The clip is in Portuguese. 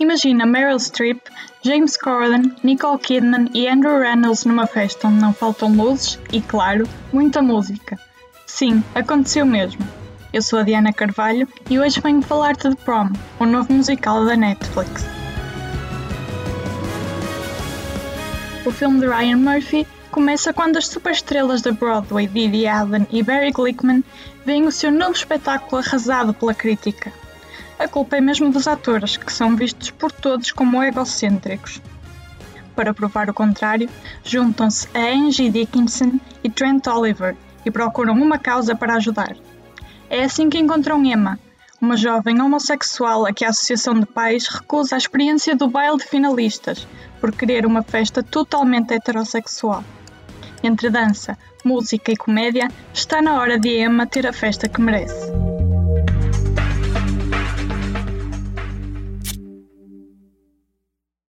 Imagina Meryl Streep, James Corden, Nicole Kidman e Andrew Reynolds numa festa onde não faltam luzes e, claro, muita música. Sim, aconteceu mesmo. Eu sou a Diana Carvalho e hoje venho falar-te de Prom, o novo musical da Netflix. O filme de Ryan Murphy começa quando as superestrelas da Broadway, Didi Allen e Barry Glickman, veem o seu novo espetáculo arrasado pela crítica. A culpa é mesmo dos atores, que são vistos por todos como egocêntricos. Para provar o contrário, juntam-se a Angie Dickinson e Trent Oliver e procuram uma causa para ajudar. É assim que encontram Emma, uma jovem homossexual a que a Associação de Pais recusa a experiência do baile de finalistas por querer uma festa totalmente heterossexual. Entre dança, música e comédia, está na hora de Emma ter a festa que merece.